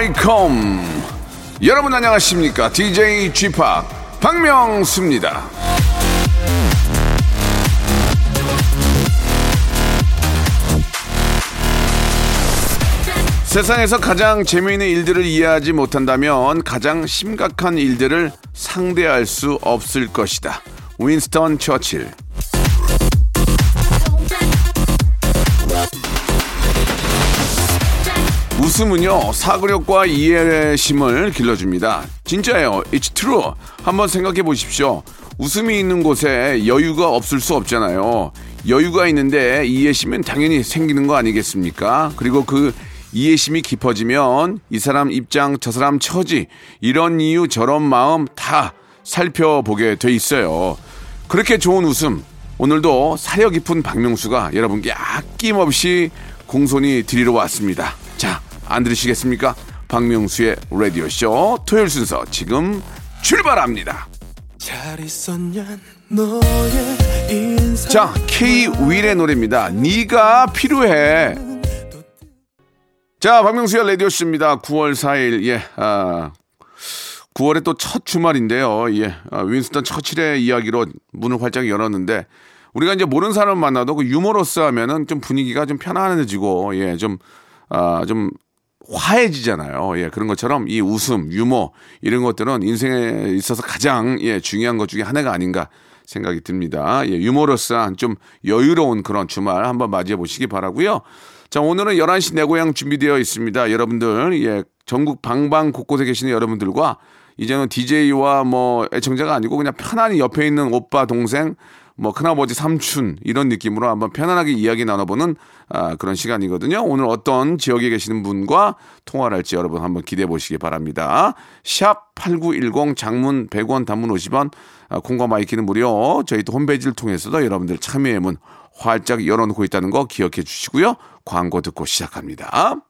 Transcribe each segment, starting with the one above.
Welcome. 여러분 안녕하십니까? DJ G Park 박명수입니다. 세상에서 가장 재미있는 일들을 이해하지 못한다면 가장 심각한 일들을 상대할 수 없을 것이다. 윈스턴 처칠 웃음은요 사고력과 이해심을 길러줍니다. 진짜예요. It's true. 한번 생각해 보십시오. 웃음이 있는 곳에 여유가 없을 수 없잖아요. 여유가 있는데 이해심은 당연히 생기는 거 아니겠습니까? 그리고 그 이해심이 깊어지면 이 사람 입장, 저 사람 처지, 이런 이유, 저런 마음 다 살펴보게 돼 있어요. 그렇게 좋은 웃음, 오늘도 사려 깊은 박명수가 여러분께 아낌없이 공손히 드리러 왔습니다. 자, 안 들으시겠습니까? 박명수의 라디오쇼 토요일 순서 지금 출발합니다. 자, K 윌의 노래입니다. 네가 필요해. 자, 박명수의 라디오쇼입니다. 9월 4일, 예, 아, 9월에 또 첫 주말인데요. 예, 아, 윈스턴 처칠의 이야기로 문을 활짝 열었는데, 우리가 이제 모르는 사람 만나도 그 유머러스 하면은 좀 분위기가 좀 편안해지고, 예, 좀, 아, 좀 화해지잖아요. 예, 그런 것처럼 이 웃음, 유머, 이런 것들은 인생에 있어서 가장, 예, 중요한 것 중에 하나가 아닌가 생각이 듭니다. 예, 유머러스한 좀 여유로운 그런 주말 한번 맞이해 보시기 바라고요 자, 오늘은 11시 내 고향 준비되어 있습니다. 여러분들, 예, 전국 방방 곳곳에 계시는 여러분들과 이제는 DJ와 뭐 애청자가 아니고 그냥 편안히 옆에 있는 오빠, 동생, 뭐 큰아버지, 삼촌 이런 느낌으로 한번 편안하게 이야기 나눠보는 아, 그런 시간이거든요. 오늘 어떤 지역에 계시는 분과 통화를 할지 여러분 한번 기대해 보시기 바랍니다. 샵 8910 장문 100원 단문 50원 아, 콩과 마이케이는 무료 저희 또 홈페이지를 통해서도 여러분들 참여의 문 활짝 열어놓고 있다는 거 기억해 주시고요. 광고 듣고 시작합니다.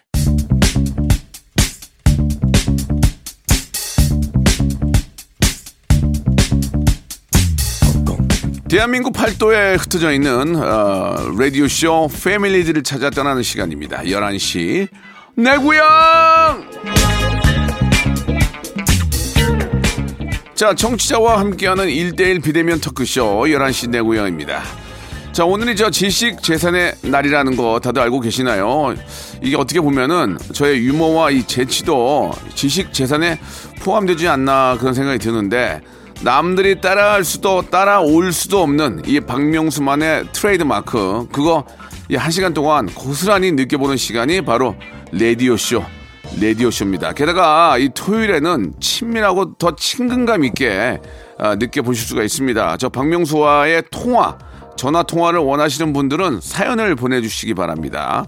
대한민국 팔도에 흩어져 있는 어, 라디오 쇼 패밀리들을 찾아 떠나는 시간입니다. 11시 내 고향 자 청취자와 함께하는 1대1 비대면 토크쇼 11시 내 고향입니다. 자 오늘이 저 지식 재산의 날이라는 거 다들 알고 계시나요? 이게 어떻게 보면은 저의 유머와 이 재치도 지식 재산에 포함되지 않나 그런 생각이 드는데 남들이 따라할 수도 따라올 수도 없는 이 박명수만의 트레이드 마크 그거 이 한 시간 동안 고스란히 느껴보는 시간이 바로 레디오 쇼 레디오 쇼입니다. 게다가 이 토요일에는 친밀하고 더 친근감 있게 아, 느껴보실 수가 있습니다. 저 박명수와의 통화 전화 통화를 원하시는 분들은 사연을 보내주시기 바랍니다.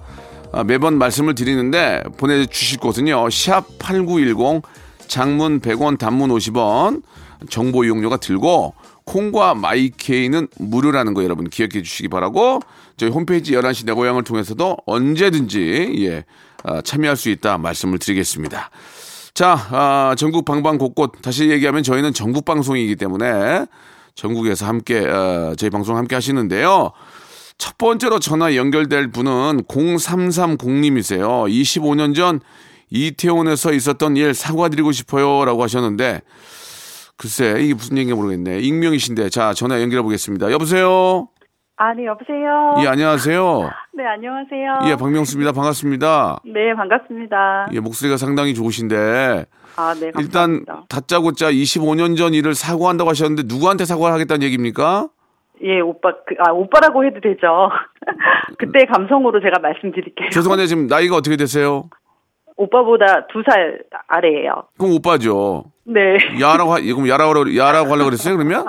아, 매번 말씀을 드리는데 보내주실 곳은요. 샵 8910 장문 100원 단문 50원 정보 이용료가 들고 콩과 마이케이는 무료라는 거 여러분 기억해 주시기 바라고 저희 홈페이지 11시 내 고향을 통해서도 언제든지 예, 아, 참여할 수 있다 말씀을 드리겠습니다. 자, 아, 전국 방방 곳곳 다시 얘기하면 저희는 전국 방송이기 때문에 전국에서 함께 어, 저희 방송 함께 하시는데요. 첫 번째로 전화 연결될 분은 0330님이세요. 25년 전 이태원에서 있었던 일 사과드리고 싶어요라고 하셨는데 글쎄 이게 무슨 얘기인지 모르겠네. 익명이신데 자 전화 연결해 보겠습니다. 여보세요. 아, 네, 여보세요? 예 안녕하세요. 네, 안녕하세요. 예 박명수입니다. 반갑습니다. 네, 반갑습니다. 예 목소리가 상당히 좋으신데 아, 네, 일단 감사합니다. 다짜고짜 25년 전 일을 사과한다고 하셨는데 누구한테 사과를 하겠다는 얘기입니까? 예, 오빠, 그, 아, 오빠라고 해도 되죠. 그때 감성으로 제가 말씀드릴게요. 죄송한데 지금 나이가 어떻게 되세요? 오빠보다 두 살 아래예요. 그럼 오빠죠. 네. 야라고 하, 그럼 야라고 야라고 하려고 그랬어요? 그러면?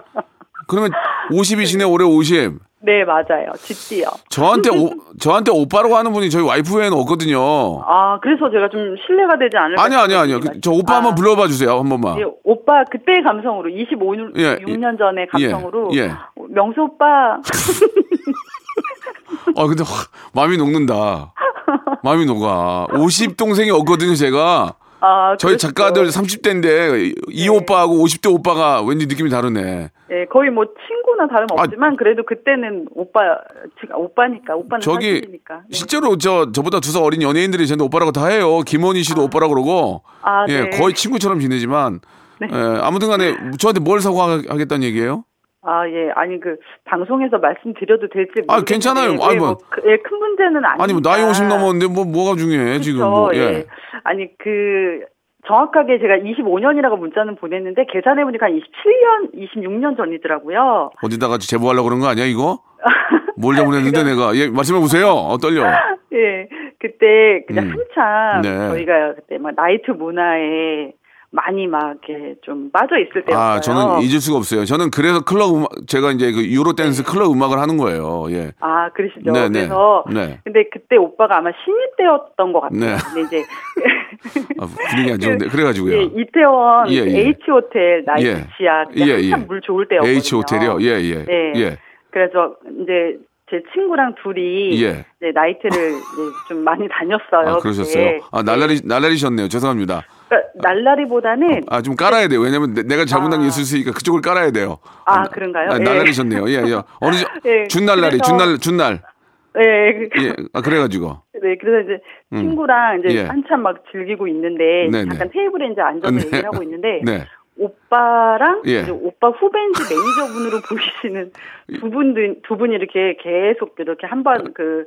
그러면 50이시네 올해 50. 네, 맞아요. 쥐띠요. 저한테 오, 저한테 오빠라고 하는 분이 저희 와이프 외에는 없거든요. 아, 그래서 제가 좀 신뢰가 되지 않을까. 아니요, 아니요, 아니요. 그, 저 오빠 한번 불러봐 주세요. 한 번만. 예, 오빠 그때의 감성으로 25년 예, 6년 전의 예, 감성으로 예. 명수 오빠 아 근데 확 마음이 녹는다. 마음이 녹아. 50 동생이 없거든요, 제가. 아, 저희 그렇죠. 작가들 30대인데 이 오빠하고 50대 오빠가 왠지 느낌이 다르네. 예, 거의 뭐 친구나 다름없지만 그래도 그때는 오빠 제가 오빠니까 오빠는 아. 저기 사실이니까. 네. 실제로 저 저보다 두 살 어린 연예인들이 저한테 오빠라고 다 해요. 김원희 씨도 오빠라고 그러고. 아, 예, 네. 거의 친구처럼 지내지만 네. 예, 아무튼 간에 저한테 뭘 사과하겠다는 얘기예요? 아, 예. 아니 그 방송에서 말씀드려도 될지 아, 모르겠는데 괜찮아요. 예, 아니, 뭐. 뭐 그, 예, 큰 문제는 아니니까. 아니 뭐 나이 50 넘었는데 뭐 뭐가 중요해 지금 뭐. 예. 예. 아니 그 정확하게 제가 25년이라고 문자는 보냈는데 계산해 보니까 27년, 26년 전이더라고요. 어디다가 제보하려고 그런 거 아니야 이거? 뭘 잘못했는데 내가 예 말씀해 보세요. 어 떨려. 예, 그때 그냥 음. 한참 네. 저희가 그때 막 나이트 문화에 많이 막 이렇게 좀 빠져 있을 때였어요. 아 저는 잊을 수가 없어요. 저는 그래서 클럽 음악 제가 이제 그 유로 댄스 클럽 음악을 하는 거예요. 예. 아, 그러시죠. 네, 네. 그래서 네. 근데 그때 오빠가 아마 신입 때였던 것 같아요. 네. 근데 이제 아, 분위기 안 좋은데 그래 가지고요. 예, 이태원 예, 예. H 호텔 나이트 예. 지하 예, 한참 예. 물 좋을 때였거든요. H 호텔이요. 예 예. 네. 예. 그래서 이제 제 친구랑 둘이 예. 이제 나이트를 이제 좀 많이 다녔어요. 아 그러셨어요. 아 날라리 날라리셨네요. 죄송합니다. 그러니까 날라리보다는 아 좀 깔아야 돼요. 왜냐면 내- 내가 게 아. 있을 수 있으니까 그쪽을 깔아야 돼요. 아, 그런가요? 아, 예. 날라리셨네요. 예 예. 어느 저- 예, 준날라리 그래서- 준날 준날. 네, 그- 예. 아 그래가지고. 네, 그래서 이제 음. 친구랑 이제 예. 한참 막 즐기고 있는데 네네. 잠깐 테이블에 이제 앉아서 네. 얘기를 하고 있는데 네. 오빠랑 예. 이제 오빠 후배인지 매니저분으로 보이시는 두 분들 두 분이 이렇게 계속 이렇게 한번 그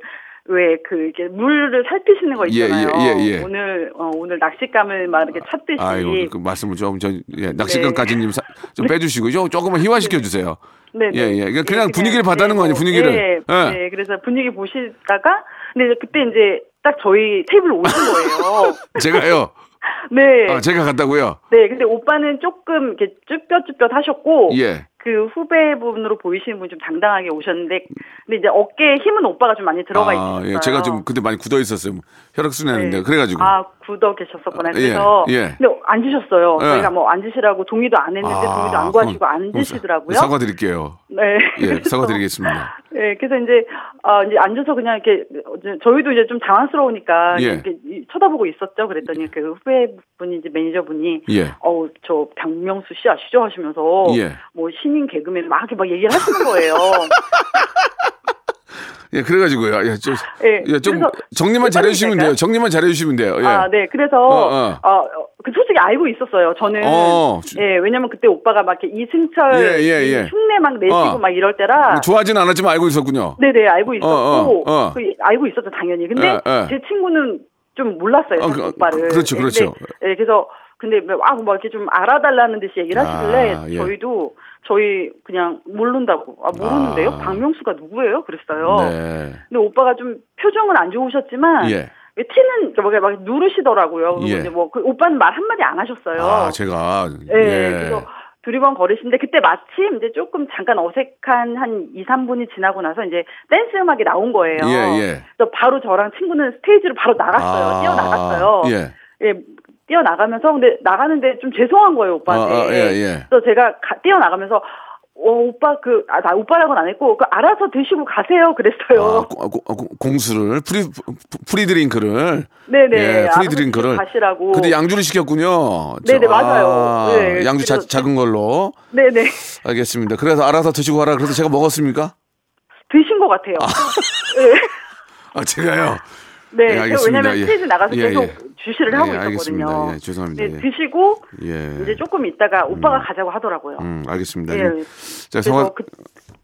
왜그 이렇게 물을 살피시는 거 예, 있잖아요. 예, 예, 예. 오늘 어, 오늘 낚싯감을 막 이렇게 찾듯이 아이고 그 말씀을 좀저 예, 낚시감까지 좀, 사- 좀 빼주시고 좀 조금만 희화시켜 주세요. 네, 예, 예. 그냥, 그냥 네, 분위기를 그냥, 봤다는 네, 거 아니에요, 뭐, 분위기를. 예, 예. 네, 그래서 분위기 보시다가 근데 그때 이제 딱 저희 테이블 오신 거예요. 제가요. 네. 아, 제가 갔다고요. 네, 근데 오빠는 조금 이렇게 쭈뼛쭈뼛 하셨고 예. 그 후배분으로 보이시는 분 좀 당당하게 오셨는데 근데 이제 어깨에 힘은 오빠가 좀 많이 들어가 아, 있었어요. 예. 제가 좀 그때 많이 굳어 있었어요. 혈액순환 했는데 네. 그래가지고. 아 굳어 계셨었구나. 예, 그래서 예. 근데 앉으셨어요. 예. 저희가 뭐 앉으시라고 동의도 안 했는데 동의도 안 구하시고 그럼- 그럼 앉으시더라고요. 사- 사과드릴게요. 네. 예, 사과드리겠습니다. 예, 그래서 이제 아 이제 앉아서 그냥 이렇게 저희도 이제 좀 당황스러우니까 예. 이렇게 이- 쳐다보고 있었죠. 그랬더니 그 후배분이 이제 매니저분이 예. 어우 저 박명수 씨 아시죠 하시면서 예. 뭐 신인 개그맨 막 이렇게 막 얘기를 하시는 거예요. 예, 그래가지고요. 예, 좀, 예, 예, 좀 정리만 잘해주시면 될까요? 돼요. 정리만 잘해주시면 돼요. 예. 아, 네. 그래서 어, 어. 어, 어, 그 솔직히 알고 있었어요. 저는 어. 예, 왜냐면 그때 오빠가 막 이렇게 이승철 예, 예, 예. 흉내 막 내시고 어. 막 이럴 때라 좋아하진 않았지만 알고 있었군요. 네 네 알고 있었고 어, 어, 어. 그 알고 있었죠 당연히. 근데 예, 예. 제 친구는 좀 몰랐어요 어, 그, 오빠를. 그렇죠, 예, 그렇죠. 예, 그래서 근데 와뭐 이렇게 좀 알아달라는 듯이 얘기를 하시길래 아, 예. 저희도 저희 그냥 모른다고 아 모르는데요 아. 박명수가 누구예요 그랬어요. 네. 근데 오빠가 좀 표정은 안 좋으셨지만 예. 왜 티는 뭐가 막 누르시더라고요. 예. 이제 뭐 그 오빠는 말 한마디 안 하셨어요. 아, 제가. 예. 그래서 두리번 거리시는데 그때 마침 이제 조금 잠깐 어색한 한 2, 3분이 지나고 나서 이제 댄스 음악이 나온 거예요. 예, 예. 그래서 바로 저랑 친구는 스테이지로 바로 나갔어요. 아, 뛰어나갔어요. 예. 예, 뛰어나가면서 근데 나가는데 좀 죄송한 거예요, 오빠한테. 아, 아, 예, 예. 그래서 제가 가- 뛰어나가면서 어, 오빠 그, 아, 나 오빠라고는 안 했고, 그, 알아서 드시고 가세요. 그랬어요. 아, 고- 고- 고- 공수를 free free drink를 네네. 예, 알아서 free drink를 드시고 가시라고. 근데 양주를 시켰군요. 네네, 저- 맞아요. 아, 네, 양주 자, 작은 걸로 네네. 알겠습니다. 그래서 알아서 드시고 가라. 그래서 제가 먹었습니까? 드신 것 같아요. 네. 아 제가요. 네, 예, 제가 알겠습니다. 왜냐면 예. 스테이지 나가서 예, 계속 예. 주시를 예, 하고 알겠습니다. 있었거든요. 예, 죄송합니다. 네, 예. 드시고 예. 이제 조금 있다가 오빠가 가자고 하더라고요. 음, 알겠습니다. 예. 자, 성화 그,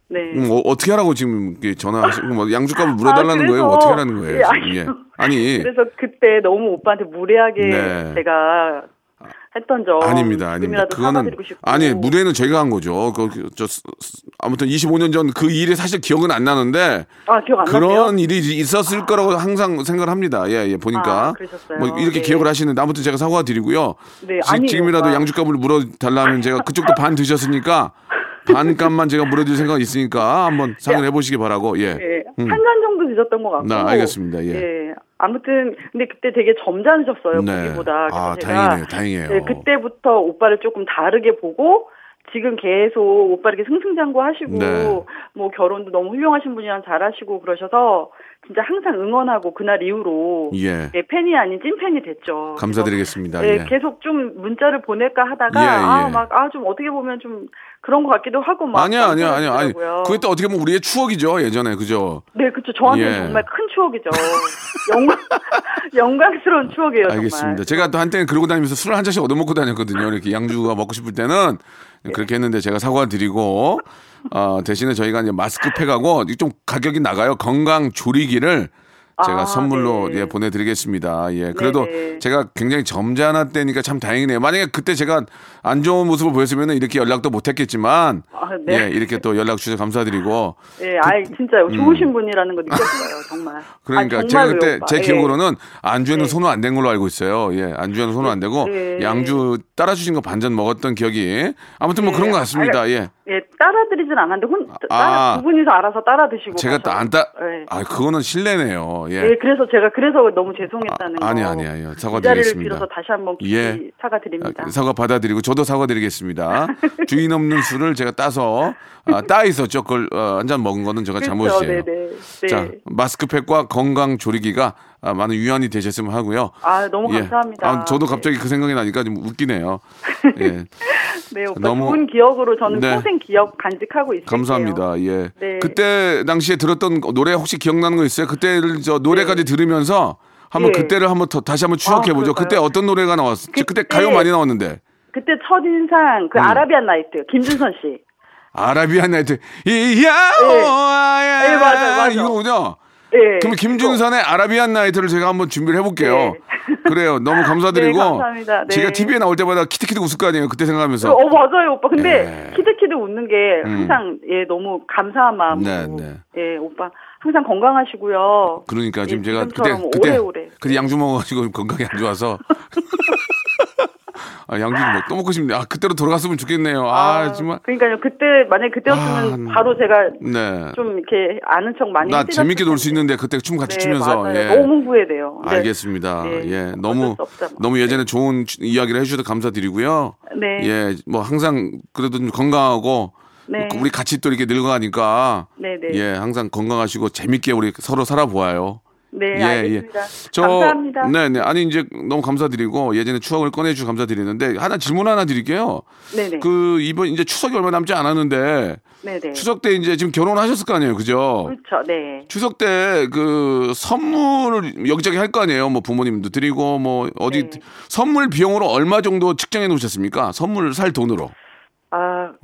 네. 음, 어, 어떻게 하라고 지금 전화하시고 뭐 양주값을 물어달라는 아, 거예요? 그래서- 어떻게 하라는 거예요? 예? 예. 아니 그래서 그때 너무 오빠한테 무례하게 네. 제가 했던 점 아닙니다, 아닙니다. 그거는 아니 무대는 저희가 한 거죠. 그, 그, 저 아무튼 25년 전 그 일이 사실 기억은 안 나는데 아 기억 안 그런 나세요? 일이 있었을 거라고 항상 생각을 합니다. 예, 예, 보니까. 아, 그러셨어요? 뭐 이렇게 네. 기억을 하시는데 아무튼 제가 사과드리고요. 네, 지- 아니에요, 지금이라도. 양주값을 물어달라면 제가 그쪽도 반 드셨으니까 반값만 제가 물어줄 생각 있으니까 한번 상의를 해보시기 바라고. 예. 예, 음. 한잔 정도 드셨던 것 같고. 네, 알겠습니다. 예. 아무튼 근데 그때 되게 점잖으셨어요. 네. 보기보다. 아, 제가 다행이네요. 다행이에요. 네, 그때부터 오빠를 조금 다르게 보고 지금 계속 오빠 이렇게 승승장구 하시고 네. 뭐 결혼도 너무 훌륭하신 분이랑 잘하시고 그러셔서 진짜 항상 응원하고 그날 이후로 예. 예, 팬이 아닌 찐팬이 됐죠. 감사드리겠습니다. 예, 예. 계속 좀 문자를 보낼까 하다가 예, 예. 아막 아 좀 어떻게 보면 좀 그런 것 같기도 하고 막 아니야, 아니야, 아니야. 아니. 그게 또 어떻게 보면 우리의 추억이죠. 예전에. 그죠? 네, 그렇죠. 저한테는 예. 정말 큰 추억이죠. 영광, 영광스러운 추억이에요, 알겠습니다. 정말. 제가 또 한때는 그러고 다니면서 술을 한 잔씩 얻어먹고 다녔거든요. 이렇게 양주가 먹고 싶을 때는 그렇게 했는데 제가 사과드리고 어, 대신에 저희가 이제 마스크팩하고 좀 가격이 나가요. 건강 조리기를 제가 아, 선물로 네. 예, 보내드리겠습니다. 예, 그래도 네네. 제가 굉장히 점잖았다니까 참 다행이네요. 만약에 그때 제가 안 좋은 모습을 보였으면 이렇게 연락도 못했겠지만 아, 네. 예, 이렇게 또 연락 주셔서 감사드리고 예, 아이, 진짜 좋으신 분이라는 거 느꼈어요, 정말. 음. 그러니까 아, 제가 그때 오빠. 제 예. 기억으로는 안주에는 네. 손은 안댄 걸로 알고 있어요. 예, 안주에는 손은 안 대고 네. 양주 따라 주신 거 반전 먹었던 기억이 아무튼 뭐 네. 그런 것 같습니다. 아니, 예, 예, 따라 드리진 않았는데, 혼, 아. 따라, 두 분이서 알아서 따라 드시고. 제가 가셔. 안 따, 예. 아 그거는 실례네요. 예, 예, 그래서 제가 그래서 너무 죄송했다는 아, 거. 아니, 아니, 아니요. 사과드리겠습니다. 빌어서 다시 한번 예. 사과드립니다. 아, 사과 받아드리고 저도 사과드리겠습니다. 주인 없는 술을 제가 따서 아, 따 있었죠. 그걸 어, 한잔 먹은 거는 제가 잘못이에요. 네네. 네. 자, 마스크팩과 건강 조리기가 아, 많은 유연이 되셨으면 하고요. 아, 너무 예. 감사합니다. 아, 저도 갑자기 그 생각이 나니까 좀 웃기네요. 예. 네, 오빠 너무- 좋은 기억으로 저는 네. 평생 기억 간직하고 있을게요. 감사합니다. 예. 네. 그때 당시에 들었던 노래 혹시 기억나는 거 있어요? 그때를 저 노래까지 들으면서 한번 네. 그때를 한번 더 다시 한번 추억해 보죠. 아? 그때 어떤 노래가 나왔어? 그때, 그때- 가요 많이 나왔는데. 그때 첫인상 음. 그 아라비안 나이트 김준선 씨. 아라비안 나이트 이야 네, 예, 맞아요, 맞아요. 이거군요. 예. 그럼 김준선의 아라비안 나이트를 제가 한번 준비를 해볼게요. 네. 그래요. 너무 감사드리고 네, 감사합니다. 네. 제가 TV에 나올 때마다 키득키득 웃을 거 아니에요. 그때 그, 생각하면서. 어 맞아요 오빠. 근데 예. 키득키득 웃는 게 항상 예 너무 감사한 마음으로. 네, 네. 예 오빠 항상 건강하시고요. 그러니까 지금 예, 제가 그때 그때 오래오래. 그때 양주 먹어가지고 건강이 안 좋아서 아, 양주 뭐또 먹고 싶네. 아 그때로 돌아갔으면 좋겠네요. 아, 정말 그러니까요. 그때 만약 에 그때였으면 아, 바로 제가 네. 좀 이렇게 아는 척 많이. 나 재밌게 놀 수. 있는데 그때 춤 같이 네, 추면서 맞아요. 예. 너무 후회돼요. 네. 알겠습니다. 네, 예, 너무 뭐. 너무 예전에 좋은 추- 이야기를 해주셔서 감사드리고요. 네. 예, 뭐 항상 그래도 좀 건강하고 네. 우리 같이 또 이렇게 늙어가니까 네, 네. 예, 항상 건강하시고 재밌게 우리 서로 살아보아요. 네, 예, 알겠습니다. 저, 감사합니다. 네, 네. 아니 이제 너무 감사드리고 예전에 추억을 꺼내 주셔서 감사드리는데 하나 질문 하나 드릴게요. 네 네. 그 이번 이제 추석이 얼마 남지 않았는데 네 네. 추석 때 이제 지금 결혼하셨을 거 아니에요, 그죠? 그렇죠. 네. 추석 때 그 선물을 여기저기 할 거 아니에요. 뭐 부모님도 드리고 뭐 어디 네. 선물 비용으로 얼마 정도 측정해 놓으셨습니까? 선물 살 돈으로.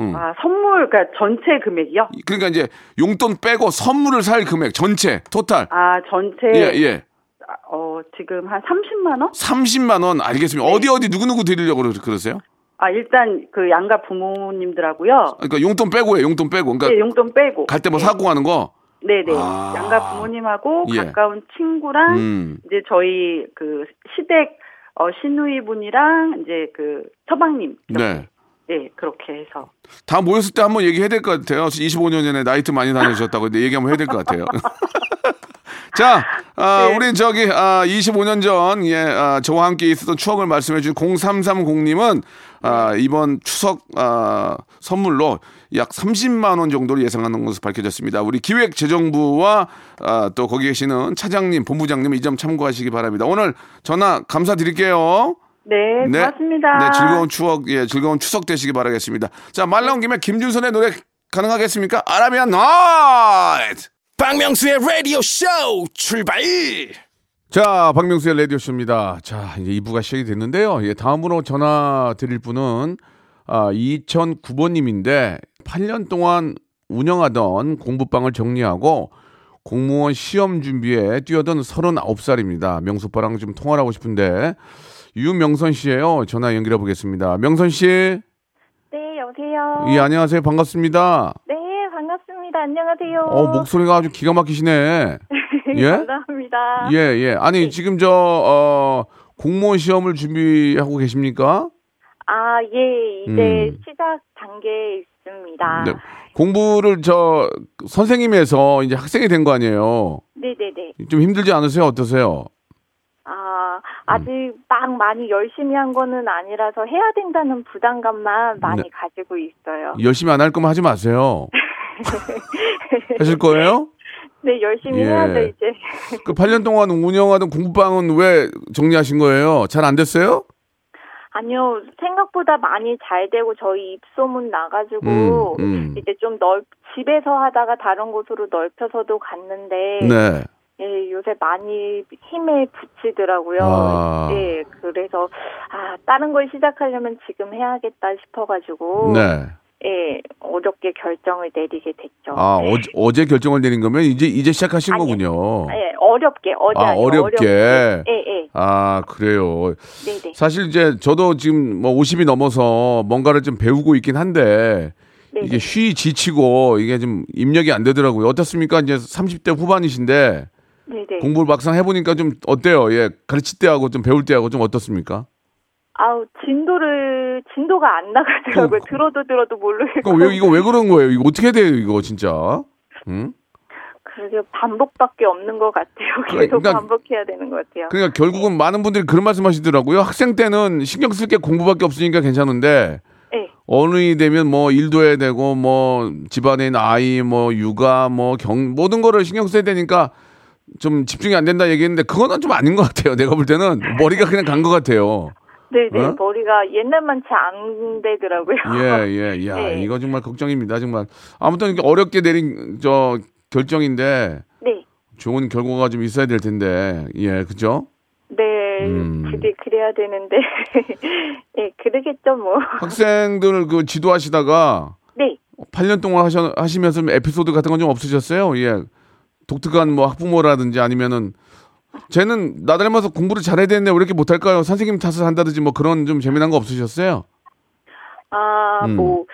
아, 음. 아 선물 그러니까 전체 금액이요? 그러니까 이제 용돈 빼고 선물을 살 금액 전체 토탈. 아 전체 예, 예. 아, 어 지금 한 30만 원? 30만 원 알겠습니다. 네. 어디 어디 누구 누구 드리려고 그러- 그러세요? 아 일단 그 양가 부모님들하고요. 그러니까 용돈 빼고요. 용돈 빼고. 그러니까 네, 용돈 빼고. 갈 때뭐 네. 사고 가는 거. 네네. 아. 양가 부모님하고 예. 가까운 친구랑 음. 이제 저희 그 시댁 어 시누이 분이랑 이제 그 서방님. 이렇게. 네. 네, 그렇게 해서. 다 모였을 때 한번 얘기해야 될 것 같아요. 25년 전에 나이트 많이 다니셨다고 근데 얘기 한번 해야 될 것 같아요. 자, 아, 네. 우리 저기 아, 25년 전 예, 아, 저와 함께 있었던 추억을 말씀해 주신 0330님은 아, 이번 추석 아, 선물로 약 30만 원 정도를 예상하는 것으로 밝혀졌습니다. 우리 기획재정부와 아, 또 거기 계시는 차장님, 본부장님 이 점 참고하시기 바랍니다. 오늘 전화 감사드릴게요. 네, 고맙습니다. 네, 즐거운 추억, 예, 즐거운 추석 되시기 바라겠습니다. 자, 말 나온 김에 김준선의 노래 가능하겠습니까? 아라비안 나이트! 박명수의 라디오 쇼 출발 자, 박명수의 라디오 쇼입니다. 자, 이제 2부가 시작이 됐는데요. 예, 다음으로 전화 드릴 분은 아, 2009번님인데 8년 동안 운영하던 공부방을 정리하고 공무원 시험 준비에 뛰어든 39살입니다. 명수빠랑 좀 통화를 하고 싶은데 유명선 씨예요. 전화 연결해 보겠습니다. 명선 씨. 네, 여보세요. 예, 안녕하세요. 반갑습니다. 네, 반갑습니다. 안녕하세요. 어, 목소리가 아주 기가 막히시네. 예? 감사합니다. 예, 예. 아니, 지금 저, 어, 공무원 시험을 준비하고 계십니까? 아, 예, 이제 음. 시작 단계에 있습니다. 네. 공부를 저, 선생님에서 이제 학생이 된 거 아니에요? 네, 네, 네. 좀 힘들지 않으세요? 어떠세요? 아, 아직 막 많이 열심히 한 거는 아니라서 해야 된다는 부담감만 많이 네. 가지고 있어요. 열심히 안 할 거면 하지 마세요. 하실 거예요? 네, 열심히 예. 해야죠, 이제. 그 8년 동안 운영하던 공부방은 왜 정리하신 거예요? 잘 안 됐어요? 아니요, 생각보다 많이 잘 되고 저희 입소문 나가지고 음, 음. 이제 좀 넓, 집에서 하다가 다른 곳으로 넓혀서도 갔는데 네. 예, 요새 많이 힘에 부치더라고요. 아. 예, 그래서 아 다른 걸 시작하려면 지금 해야겠다 싶어가지고 네. 예, 어렵게 결정을 내리게 됐죠. 아, 어제, 어제 결정을 내린 거면 이제, 이제 시작하신 아니, 거군요. 예, 어렵게 어제 아, 아니고 어렵게. 예, 예, 아, 그래요. 네, 네, 사실 이제 저도 지금 뭐 50이 넘어서 뭔가를 좀 배우고 있긴 한데 네, 이게 네. 쉬 지치고 이게 좀 입력이 안 되더라고요. 어떻습니까? 이제 30대 후반이신데 네, 네. 공부를 막상 해보니까 좀 어때요? 예, 가르칠 때하고 좀 배울 때하고 좀 어떻습니까? 아우 진도를 진도가 안 나가더라고요. 그- 들어도 들어도 모르겠고. 그러니까 왜 이거 왜 그런 거예요? 이거 어떻게 돼요? 이거 진짜? 응? 그게 반복밖에 없는 것 같아요. 그래, 계속 그러니까- 반복해야 되는 것 같아요. 그러니까 결국은 많은 분들이 그런 말씀하시더라고요. 학생 때는 신경 쓸 게 공부밖에 없으니까 괜찮은데 네, 어른이 되면 뭐 일도 해야 되고 뭐 집안에 있는 아이 뭐 육아 뭐 경 모든 거를 신경 써야 되니까 좀 집중이 안 된다 얘기했는데 그거는 좀 아닌 것 같아요. 내가 볼 때는 머리가 그냥 간 것 같아요. 네, 네. 어? 머리가 옛날만치 안 되더라고요. 예, 예, 야, 네. 이거 정말 걱정입니다, 정말. 아무튼 이렇게 어렵게 내린 저 결정인데 네. 좋은 결과가 좀 있어야 될 텐데, 예, 그죠? 네, 음. 그게 그래야 되는데, 예, 그러겠죠 뭐. 학생들 그 지도하시다가 네, 8년 동안 하셔, 하시면서 에피소드 같은 건 좀 없으셨어요? 예. 독특한 뭐 학부모라든지 아니면은 쟤는 나 닮아서 공부를 잘해야 되는데 왜 이렇게 못할까요? 선생님 탓을 한다든지 뭐 그런 좀 재미난 거 없으셨어요? 아, 음. 뭐,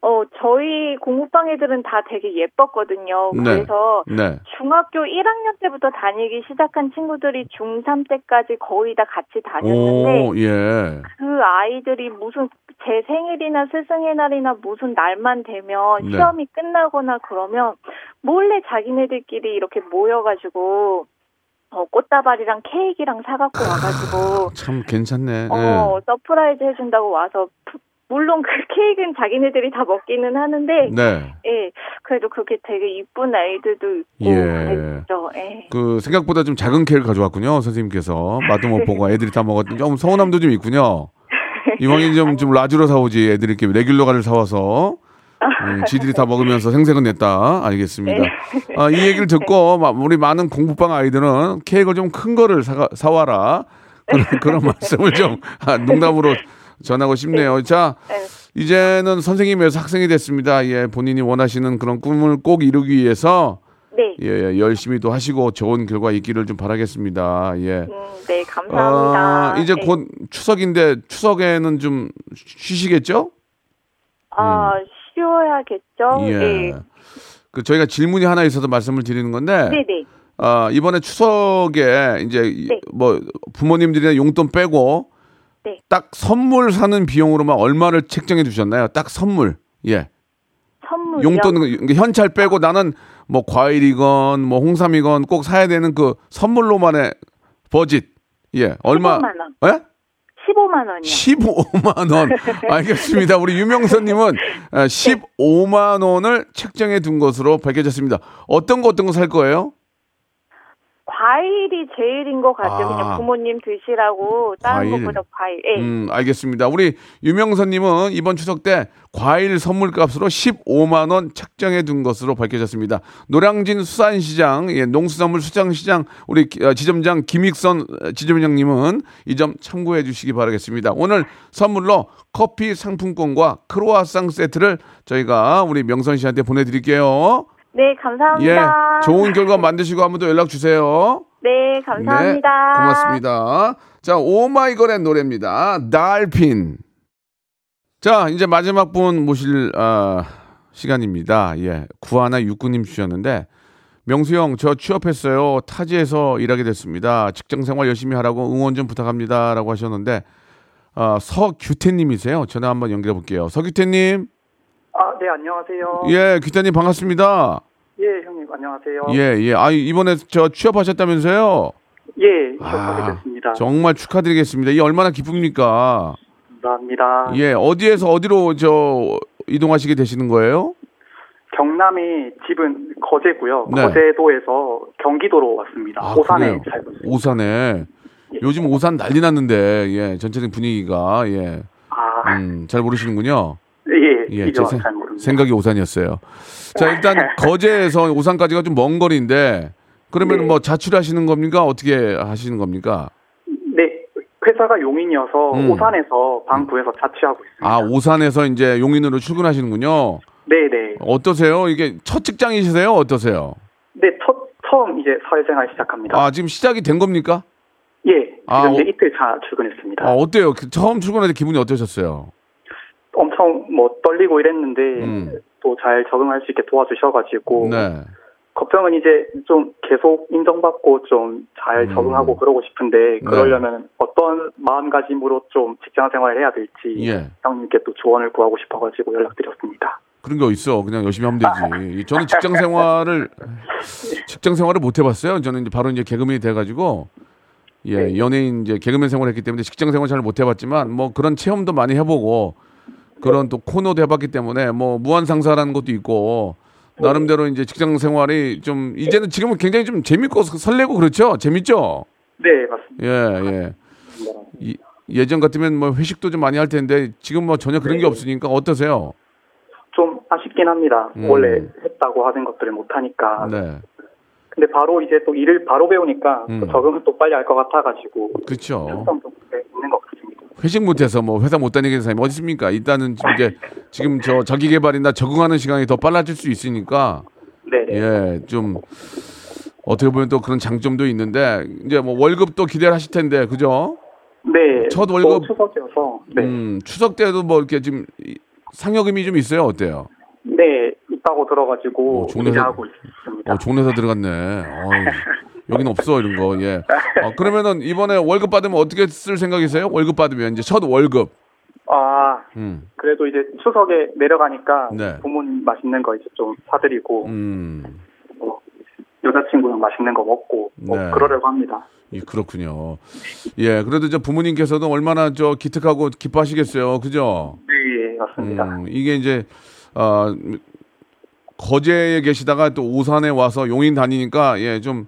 어, 저희 공부방 애들은 다 되게 예뻤거든요. 네. 그래서 네. 중학교 1학년 때부터 다니기 시작한 친구들이 중3 때까지 거의 다 같이 다녔는데, 오, 예. 그 아이들이 무슨 제 생일이나 스승의 날이나 무슨 날만 되면 네. 시험이 끝나거나 그러면 몰래 자기네들끼리 이렇게 모여가지고 어, 꽃다발이랑 케이크랑 사갖고 와가지고 참 괜찮네. 어 surprise 해준다고 와서 푸- 물론 그 케이크는 자기네들이 다 먹기는 하는데 예. 네. 예 그래도 그게 되게 이쁜 아이들도 있고 예. 그랬죠 예. 그 생각보다 좀 작은 케이크를 가져왔군요 선생님께서 맛도 못 보고 애들이 다 먹었던 좀 서운함도 좀 있군요. 이왕이면 좀, 좀 large로 사오지 애들이 이렇게 regular를 사와서 음, 지들이 다 먹으면서 생색은 냈다. 알겠습니다. 아, 이 얘기를 듣고 마- 우리 많은 공부방 아이들은 케이크를 좀 큰 거를 사, 사와라. 그런, 그런 말씀을 좀 아, 농담으로 전하고 싶네요. 자, 네. 이제는 선생님에서 학생이 됐습니다. 예, 본인이 원하시는 그런 꿈을 꼭 이루기 위해서 네. 예, 예, 열심히 또 하시고 좋은 결과 있기를 좀 바라겠습니다. 예. 음, 네 감사합니다 아, 이제 예. 곧 추석인데 추석에는 좀 쉬시겠죠? 아 쉬어야겠죠 예. 예. 그 저희가 질문이 하나 있어서 말씀을 드리는 건데 네 네. 아, 이번에 추석에 이제 이- 네. 뭐 부모님들이나 용돈 빼고 네. 딱 선물 사는 비용으로만 얼마를 책정해 두셨나요? 딱 선물. 예. 선물이요? 용돈 현찰 빼고 나는 뭐 과일이건 뭐 홍삼이건 꼭 사야 되는 그 선물로만의 버짓. 예. 얼마? 15만 원. 예? 15만 원이요. 15만 원. 알겠습니다. 우리 유명선 님은 15만 원을 책정해 둔 것으로 밝혀졌습니다. 어떤 거 어떤 거 살 거예요? 과일이 제일인 것 같아요. 아. 그냥 부모님 드시라고 다른 과일. 것보다 과일. 예. 음, 알겠습니다. 우리 유명선님은 이번 추석 때 과일 선물 값으로 15만 원 책정해 둔 것으로 밝혀졌습니다. 노량진 수산시장, 예, 농수산물 수장시장 우리 기- 어, 지점장 김익선 어, 지점장님은 이 점 참고해 주시기 바라겠습니다. 오늘 선물로 커피 상품권과 크로아상 세트를 저희가 우리 명선 씨한테 보내드릴게요. 네, 감사합니다. 예, 좋은 결과 만드시고 한번 더 연락 주세요. 네, 감사합니다. 네, 고맙습니다. 자, 오마이걸의 노래입니다. 달핀. 자, 이제 마지막 분 모실 아, 시간입니다. 예. 구하나 육구님 주셨는데 명수 형, 저 취업했어요. 타지에서 일하게 됐습니다. 직장 생활 열심히 하라고 응원 좀 부탁합니다라고 하셨는데 아, 서규태님이세요. 전화 한번 연결해 볼게요. 서규태님, 아, 네, 안녕하세요. 예, 규태님 반갑습니다. 예, 형님, 안녕하세요. 예, 예. 아, 이번에 저 취업하셨다면서요? 예, 아, 취업하게 됐습니다. 정말 축하드리겠습니다. 이 얼마나 기쁩니까? 감사합니다. 예, 어디에서 어디로 저 이동하시게 되시는 거예요? 경남의 집은 거제고요. 네. 거제도에서 경기도로 왔습니다. 아, 오산에 그래요? 살고 있습니다. 오산에. 예. 요즘 오산 난리 났는데, 예, 전체적인 분위기가, 예. 아, 음, 잘 모르시는군요. 예, 예. 제 생. 생각이 오산이었어요. 자, 일단 거제에서 오산까지가 좀 먼 거리인데, 그러면 네. 뭐 자취하시는 겁니까? 어떻게 하시는 겁니까? 네, 회사가 용인이어서 음. 오산에서 방 구해서 자취하고 있습니다. 아, 오산에서 이제 용인으로 출근하시는군요. 네, 네. 어떠세요? 이게 첫 직장이시세요? 어떠세요? 네, 첫, 처음 이제 사회생활 시작합니다. 아, 지금 시작이 된 겁니까? 예, 지금 아, 이제 어- 이틀 차 출근했습니다. 아, 어때요? 그 처음 출근할 때 기분이 어떠셨어요? 엄청 뭐 떨리고 이랬는데 음. 또잘 적응할 수 있게 도와주셔가지고 네. 걱정은 이제 좀 계속 인정받고 좀잘 음. 적응하고 그러고 싶은데 네. 그러려면 어떤 마음가짐으로 좀 직장 생활을 해야 될지 예. 형님께 또 조언을 구하고 싶어가지고 연락드렸습니다. 그런 게 어딨어. 그냥 열심히 하면 되지. 저는 직장 생활을, 직장 생활을 못 해봤어요. 저는 이제 바로 이제 개그맨이 돼가지고, 예, 연예인 이제 개그맨 생활을 했기 때문에 직장 생활 잘 못 해봤지만, 뭐 그런 체험도 많이 해보고, 그런 또 코너도 해봤기 때문에, 뭐 무한상사라는 것도 있고, 나름대로 이제 직장 생활이 좀, 이제는 지금은 굉장히 좀 재밌고 설레고 그렇죠? 재밌죠? 네 맞습니다. 예, 예. 이- 예전 같으면 뭐 회식도 좀 많이 할 텐데, 지금 뭐 전혀 그런 게 없으니까 어떠세요? 좀 아쉽긴 합니다. 음. 원래 했다고 하는 것들을 못 하니까. 네. 근데 바로 이제 또 일을 바로 배우니까 또 음. 적응은 또 빨리 할 것 같아가지고 그렇죠. 네, 있는 것. 회식 못해서 뭐 회사 못 다니게 된 사람이 어디 있습니까? 일단은 이제 지금 저 자기 개발이나 적응하는 시간이 더 빨라질 수 있으니까 네네. 예좀 어떻게 보면 또 그런 장점도 있는데 이제 뭐 월급도 기대를 하실 텐데 그죠? 네. 첫또 월급- 추석이어서 네. 음 추석 때도 뭐 이렇게 지금 이- 상여금이 좀 있어요 어때요? 네 있다고 들어가지고 어, 회사- 기대하고 있습니다. 어 회사 들어갔네. 여기는 없어 이런 거 예. 어, 그러면은 이번에 월급 받으면 어떻게 쓸 생각이세요? 월급 받으면 이제 첫 월급. 아 음. 그래도 이제 추석에 내려가니까 네. 부모님 맛있는 거 이제 좀 사드리고 음. 뭐 여자친구랑 맛있는 거 먹고 뭐 네. 그러려고 합니다. 예, 그렇군요. 예, 그래도 저 부모님께서도 얼마나 저 기특하고 기뻐하시겠어요. 그죠? 네 맞습니다. 음, 이게 이제, 어, 거제에 계시다가 또 오산에 와서 용인 다니니까, 예, 좀,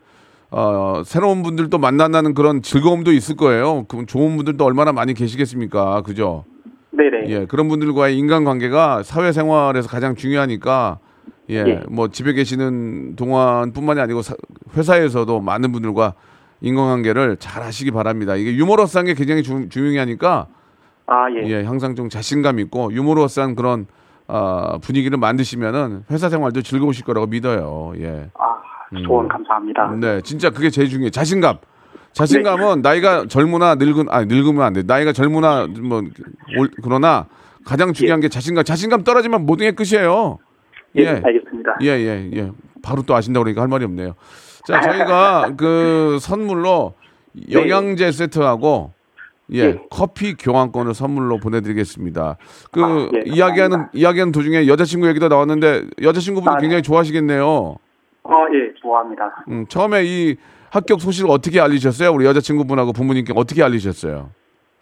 어, 새로운 분들도 만난다는 그런 즐거움도 있을 거예요. 그 좋은 분들도 얼마나 많이 계시겠습니까. 그죠? 네네. 예, 그런 분들과의 인간관계가 사회생활에서 가장 중요하니까, 예, 예. 뭐 집에 계시는 동안뿐만이 아니고 사- 회사에서도 많은 분들과 인간관계를 잘 하시기 바랍니다. 이게 유머러스한 게 굉장히 주, 중요하니까, 아 예. 예, 항상 좀 자신감 있고 유머러스한 그런 아, 분위기를 만드시면은 회사 생활도 즐거우실 거라고 믿어요. 예. 아 조언 감사합니다. 네, 진짜 그게 제일 중요해요. 자신감. 자신감은 나이가 젊으나 늙은 아니 늙으면 안 돼. 나이가 젊으나 뭐 올- 그러나 가장 중요한 게 자신감. 자신감 떨어지면 모든 게 끝이에요. 예, 알겠습니다. 예, 예, 예. 바로 또 아신다고 그러니까 할 말이 없네요. 자, 저희가 그 선물로 영양제 세트하고 예, 네. 커피 교환권을 선물로 보내드리겠습니다. 그 아, 예, 이야기하는 감사합니다. 이야기하는 도중에 여자친구 얘기도 나왔는데 여자친구분이 아, 네. 굉장히 좋아하시겠네요. 아 예, 좋아합니다. 음, 처음에 이 합격 소식을 어떻게 알리셨어요? 우리 여자친구분하고 부모님께 어떻게 알리셨어요?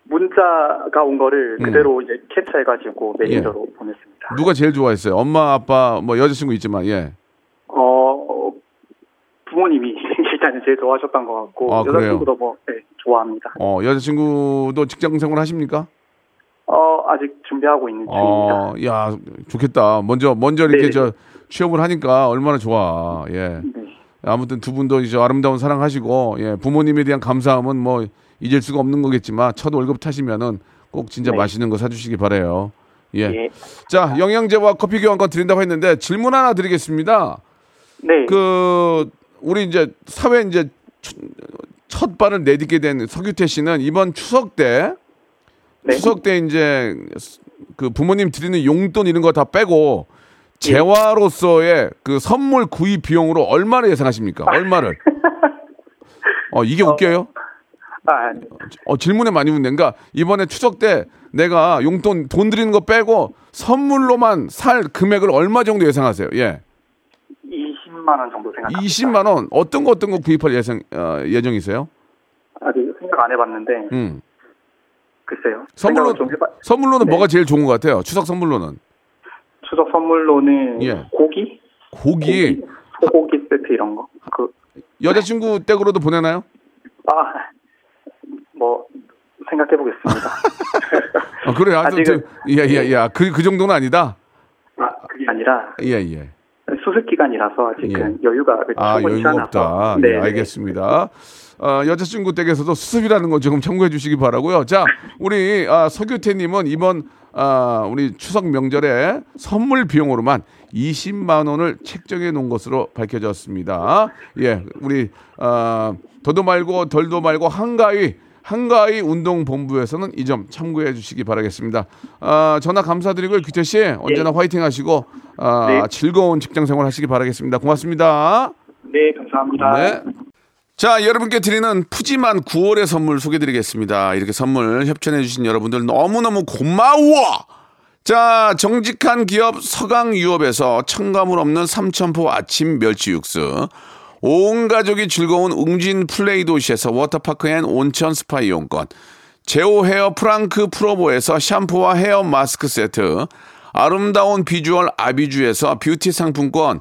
문자가 온 거를 음. 그대로 이제 캡처해가지고 매니저로 보냈습니다. 누가 제일 좋아했어요? 엄마, 아빠, 뭐 여자친구 있지만 예. 어, 부모님이 일단은 제일 좋아하셨던 것 같고 아? 여자친구도 뭐 네, 좋아합니다. 어, 여자친구도 직장 생활 하십니까? 어, 아직 준비하고 있는 중입니다. 어, 야, 좋겠다. 먼저 먼저 이렇게 네네. 저 취업을 하니까 얼마나 좋아. 예. 네. 아무튼 두 분도 이제 아름다운 사랑하시고 예, 부모님에 대한 감사함은 뭐 잊을 수가 없는 거겠지만 첫 월급 타시면은 꼭 진짜 네. 맛있는 거 사주시기 바래요. 예. 예. 자, 영양제와 커피 교환권 드린다고 했는데 질문 하나 드리겠습니다. 네. 그 우리 이제 사회 이제 추- 첫 발을 내딛게 된 서규태 씨는 이번 추석 때 네. 추석 때 이제 그 부모님 드리는 용돈 이런 거 다 빼고 재화로서의 그 선물 구입 비용으로 얼마를 예상하십니까? 얼마를? 어 이게 웃겨요? 아, 어 질문에 많이 묻네. 그러니까 이번에 추석 때 내가 용돈 돈 드리는 거 빼고 선물로만 살 금액을 얼마 정도 예상하세요? 예. 20만 원 정도 생각합니다. 20만 원 어떤 거 어떤 거 구입할 예상 어, 예정이세요? 아직 생각 안 해봤는데 음. 글쎄요. 선물로 좀 해봐. 선물로는 네. 뭐가 제일 좋은 것 같아요? 추석 선물로는 추석 선물로는 예. 고기, 고기 소고기 세트 이런 거. 그 여자친구 댁으로도 보내나요? 아, 뭐 생각해 보겠습니다. 아, 그래 아직은- 예예예 그 그 정도는 아니다. 아, 그게 아니라 예 예. 수습 기간이라서 아직은 여유가 아 여유가. 없다. 네, 네, 네. 알겠습니다. 어, 여자친구 댁에서도 수습이라는 거 조금 참고해 주시기 바라고요. 자, 우리 아, 서규태님은 이번 아, 우리 추석 명절에 선물 비용으로만 20만 원을 책정해 놓은 것으로 밝혀졌습니다. 예, 우리 아, 더도 말고 덜도 말고 한가위 한가위 운동본부에서는 이 점 참고해 주시기 바라겠습니다. 아, 전화 감사드리고요. 규태 씨 언제나 화이팅 하시고 아, 네. 즐거운 직장 생활 하시기 바라겠습니다. 고맙습니다. 네, 감사합니다. 네. 자, 여러분께 드리는 푸짐한 9월의 선물 소개해 드리겠습니다. 이렇게 선물 협찬해 주신 여러분들 너무너무 고마워! 자, 정직한 기업 서강유업에서 첨가물 없는 삼천포 아침 멸치 육수. 온 가족이 즐거운 웅진 플레이 도시에서 워터파크 and 온천 스파 이용권. 제오 헤어 프랑크 프로보에서 샴푸와 헤어 마스크 세트. 아름다운 비주얼 아비주에서 뷰티 상품권.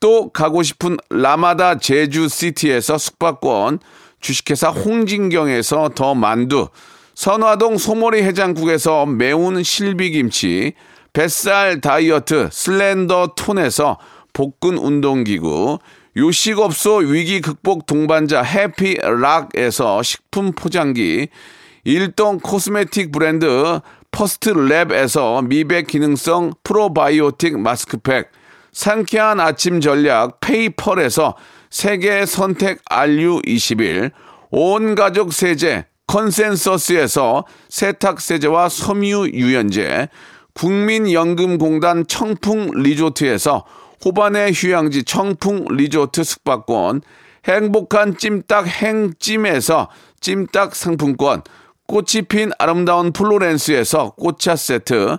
또 가고 싶은 라마다 제주시티에서 숙박권, 주식회사 홍진경에서 더 만두, 선화동 소머리 해장국에서 매운 실비김치, 뱃살 다이어트 슬렌더 톤에서 복근 운동기구, 요식업소 위기 극복 동반자 해피락에서 식품 포장기, 일동 코스메틱 브랜드 퍼스트랩에서 미백 기능성 프로바이오틱 마스크팩, 상쾌한 아침 전략 페이펄에서 세계 선택 RU21, 온 가족 세제 컨센서스에서 세탁 세제와 섬유 유연제, 국민연금공단 청풍 리조트에서 호반의 휴양지 청풍 리조트 숙박권, 행복한 찜닭 행찜에서 찜닭 상품권, 꽃이 핀 아름다운 플로렌스에서 꽃차 세트,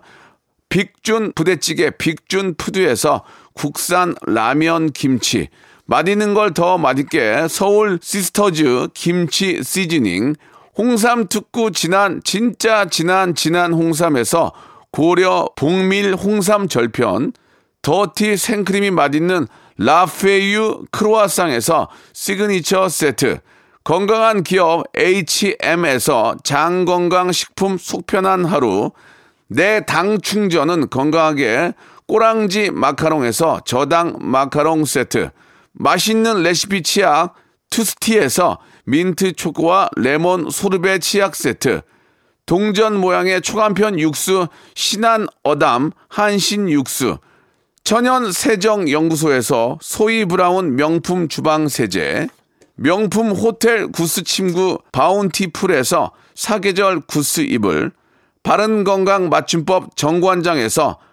빅준 부대찌개 빅준 푸드에서 국산 라면 김치. 맛있는 걸 더 맛있게 서울 시스터즈 김치 시즈닝. 홍삼 특구 진한 진짜 진한 진한 홍삼에서 고려 복밀 홍삼 절편 더티 생크림이 맛있는 라페유 크로아상에서 시그니처 세트. 건강한 기업 H&M에서 장건강 식품 속편한 하루. 내 당 충전은 건강하게 꼬랑지 마카롱에서 저당 마카롱 세트 맛있는 레시피 치약 투스티에서 민트 초코와 레몬 소르베 치약 세트 동전 모양의 초간편 육수 신한 어담 한신 육수 천연 세정 연구소에서 소이 브라운 명품 주방 세제 명품 호텔 구스 침구 바운티풀에서 사계절 구스 이불 바른 건강 맞춤법 정관장에서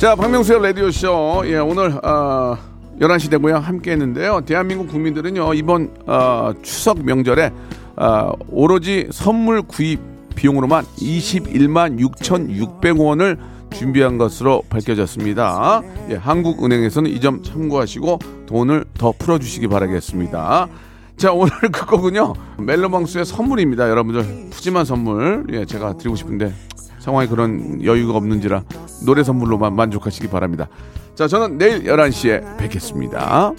자, 박명수의 라디오쇼. 예, 오늘, 어, 11시 대고요. 함께 했는데요. 대한민국 국민들은요, 이번, 어, 추석 명절에, 어, 오로지 선물 구입 비용으로만 21만 6,600원을 준비한 것으로 밝혀졌습니다. 예, 한국은행에서는 이 점 참고하시고 돈을 더 풀어주시기 바라겠습니다. 자, 오늘 그거군요. 멜로망스의 선물입니다. 여러분들, 푸짐한 선물. 예, 제가 드리고 싶은데 상황이 그런 여유가 없는지라 노래 선물로만 만족하시기 바랍니다. 자, 저는 내일 11시에 뵙겠습니다.